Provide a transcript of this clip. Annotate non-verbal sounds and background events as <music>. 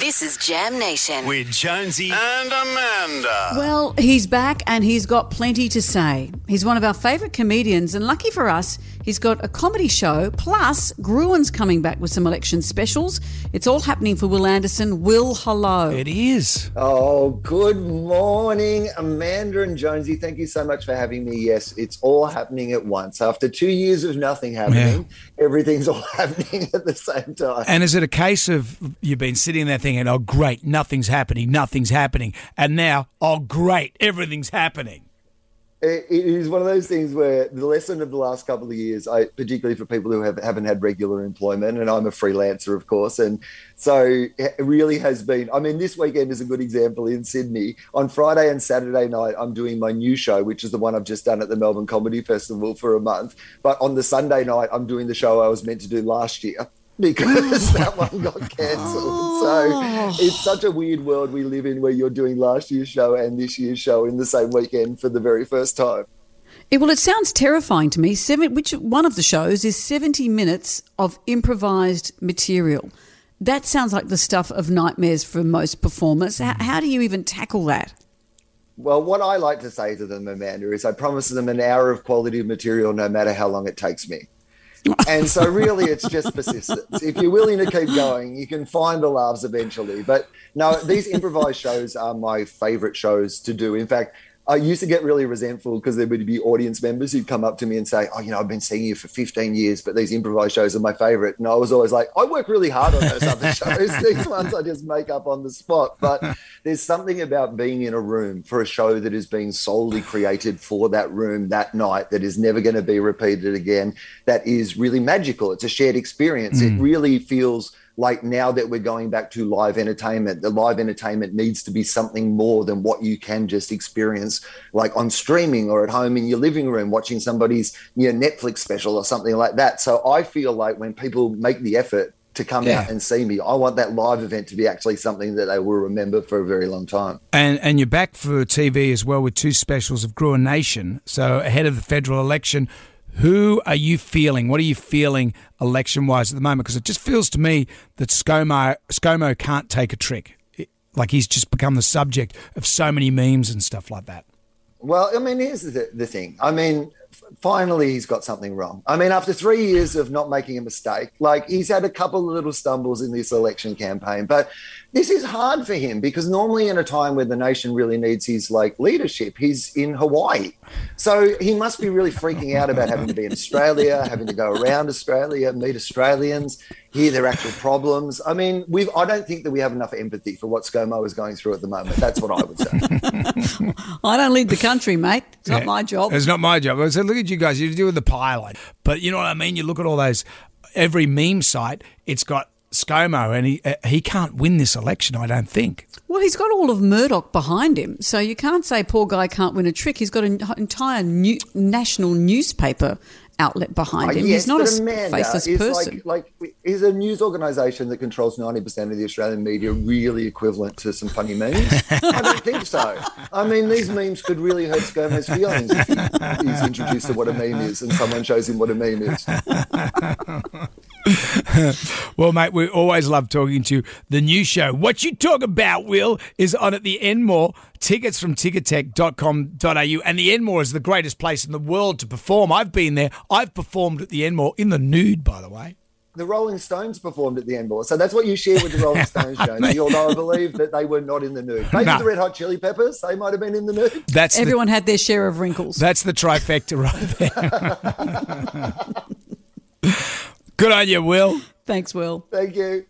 This is Jam Nation. with Jonesy and Amanda. Well, he's back and he's got plenty to say. He's one of our favourite comedians, and lucky for us, he's got a comedy show. Plus, Gruen's coming back with some election specials. It's all happening for Wil Anderson. Wil, hello. It is. Oh, good morning, Amanda and Jonesy. Thank you so much for having me. Yes, it's all happening at once. After two years of nothing happening, everything's <laughs> all happening at the same time. And is it a case of you've been sitting there thinking, oh, great, nothing's happening, nothing's happening. And now, oh, great, everything's happening. It is one of those things where the lesson of the last couple of years, I, particularly for people who have, haven't had regular employment, and I'm a freelancer, of course, and so it really has been. I mean, this weekend is a good example in Sydney. On Friday and Saturday night, I'm doing my new show, which is the one I've just done at the Melbourne Comedy Festival for a month. But on the Sunday night, I'm doing the show I was meant to do last year. Because <laughs> that one got cancelled. So it's such a weird world we live in where you're doing last year's show and this year's show in the same weekend for the very first time. Eh, well, it sounds terrifying to me. Seven, which one of the shows is 70 minutes of improvised material? That sounds like the stuff of nightmares for most performers. How, how do you even tackle that? Well, what I like to say to them, Amanda, is I promise them an hour of quality material no matter how long it takes me. And so really it's just persistence. If you're willing to keep going, you can find the laughs eventually. But no, these improvised shows are my favorite shows to do. In fact, I used to get really resentful because there would be audience members who'd come up to me and say, Oh, you know, I've been seeing you for 15 years, but these improvised shows are my favorite. And I was always like, I work really hard on those other <laughs> shows. These ones I just make up on the spot. But <laughs> there's something about being in a room for a show that is being solely created for that room that night that is never going to be repeated again. That is really magical. It's a shared experience. It mm. really feels like now that we're going back to live entertainment, the live entertainment needs to be something more than what you can just experience like on streaming or at home in your living room watching somebody's you know, Netflix special or something like that. So I feel like when people make the effort to come Yeah. out and see me, I want that live event to be actually something that they will remember for a very long time. And and you're back for TV as well with two specials of Gruen Nation. So ahead of the federal election, who are you feeling? What are you feeling election wise at the moment? Because it just feels to me that ScoMo ScoMo can't take a trick. It- like he's just become the subject of so many memes and stuff like that. Well, I mean, here's the, the thing. I mean, finally, he's got something wrong. I mean, after three years of not making a mistake, like he's had a couple of little stumbles in this election campaign, but this is hard for him because normally in a time where the nation really needs his like leadership, he's in Hawaii. So he must be really freaking out about having to be in Australia, having to go around Australia, meet Australians, hear their actual problems. I mean, we've I don't think that we have enough empathy for what ScoMo is going through at the moment. That's what I would say. <laughs> I don't lead the country, mate. It's not my job. It's not my job. I said, look at you guys. You do with the pilot, but you know what I mean. You look at all those. Every meme site, it's got ScoMo, and he uh, he can't win this election. I don't think. Well, he's got all of Murdoch behind him, so you can't say poor guy can't win a trick. He's got an entire new, national newspaper outlet behind Uh, him. yes, he's not a Amanda faceless is person. Like, like, is a news organisation that controls ninety percent of the Australian media really equivalent to some funny memes? I don't think so. I mean, these memes could really hurt ScoMo's feelings if he, he's introduced to what a meme is and someone shows him what a meme is. <laughs> Well, mate, we always love talking to you. The new show, What You Talk About, Will, is on at the Enmore. Tickets from ticketek.com.au. And the Enmore is the greatest place in the world to perform. I've been there. I've performed at the Enmore in the nude, by the way. The Rolling Stones performed at the Enmore, so that's what you share with the Rolling <laughs> Stones, Jonesy. <laughs> Although I believe that they were not in the nude. Maybe No. the Red Hot Chili Peppers, they might have been in the nude. That's the, Everyone had their share of wrinkles. that's the trifecta right there. Good on you, Wil. Thanks, Wil. Thank you.